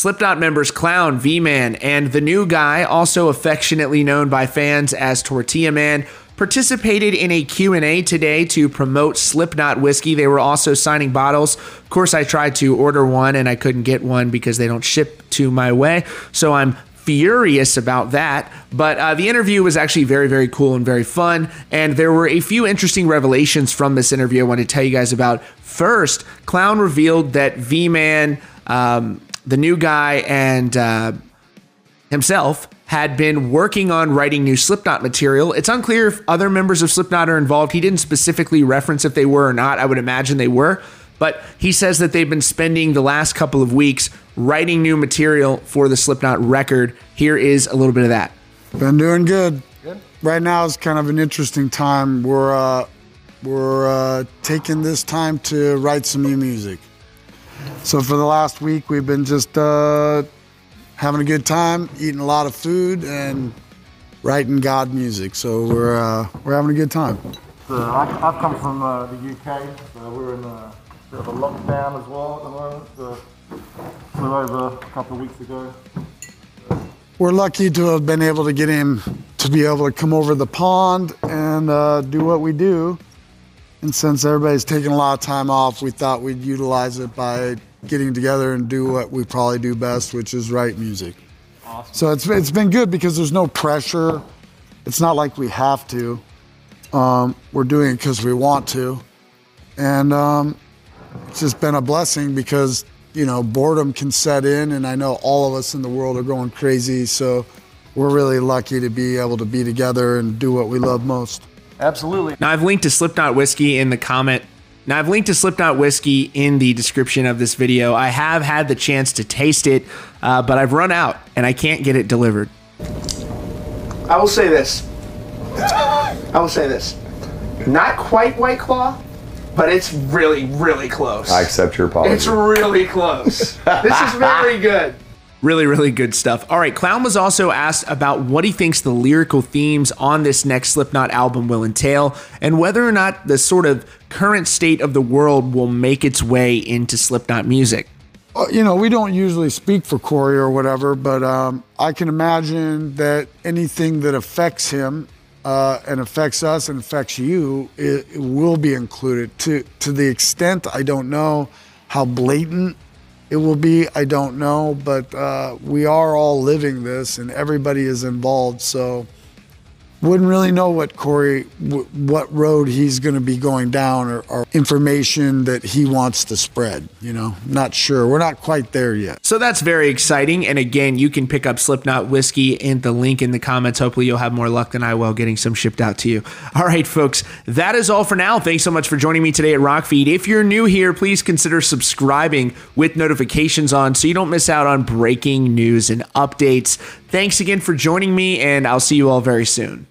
Slipknot members Clown, V Man, and the new guy, also affectionately known by fans as Tortilla Man, participated in a Q&A today to promote Slipknot whiskey. They were also signing bottles. Of course, I tried to order one and I couldn't get one because they don't ship to my way. So I'm furious about that. But uh, the interview was actually very, very cool and very fun. And there were a few interesting revelations from this interview I want to tell you guys about. First, Clown revealed that V Man, um, the new guy, and uh, himself had been working on writing new Slipknot material. It's unclear if other members of Slipknot are involved. He didn't specifically reference if they were or not. I would imagine they were. But he says that they've been spending the last couple of weeks writing new material for the Slipknot record. Here is a little bit of that. Been doing good. Good. Right now is kind of an interesting time. We're uh, we're uh, taking this time to write some new music. So for the last week, we've been just uh, having a good time, eating a lot of food, and writing God music. So we're uh, we're having a good time. So I, have come from uh, the UK. So we're in a bit of a lockdown as well at the moment. So flew over a couple of weeks ago. We're lucky to have been able to get him to be able to come over the pond and uh, do what we do. And since everybody's taking a lot of time off, we thought we'd utilize it by getting together and do what we probably do best, which is write music. Awesome. So it's, it's been good because there's no pressure. It's not like we have to. Um, we're doing it because we want to. And um, it's just been a blessing because you know boredom can set in, and I know all of us in the world are going crazy. So we're really lucky to be able to be together and do what we love most. Absolutely. Now I've linked to Slipknot whiskey in the comment. Now I've linked to Slipknot whiskey in the description of this video. I have had the chance to taste it, uh, but I've run out and I can't get it delivered. I will say this. I will say this. Not quite White Claw, but it's really, really close. I accept your apology. It's really close. this is very good. Really, really good stuff. All right, Clown was also asked about what he thinks the lyrical themes on this next Slipknot album will entail, and whether or not the sort of current state of the world will make its way into Slipknot music. Uh, you know, we don't usually speak for Corey or whatever, but um, I can imagine that anything that affects him uh, and affects us and affects you, it, it, will be included. To to the extent I don't know how blatant it will be, I don't know, but uh, we are all living this, and everybody is involved. So wouldn't really know what Corey, what road he's going to be going down or, or, information that he wants to spread. You know, not sure. We're not quite there yet. So that's very exciting. And again, you can pick up Slipknot whiskey in the link in the comments. Hopefully, you'll have more luck than I will getting some shipped out to you. All right, folks, that is all for now. Thanks so much for joining me today at Rockfeed. If you're new here, please consider subscribing with notifications on so you don't miss out on breaking news and updates. Thanks again for joining me, and I'll see you all very soon.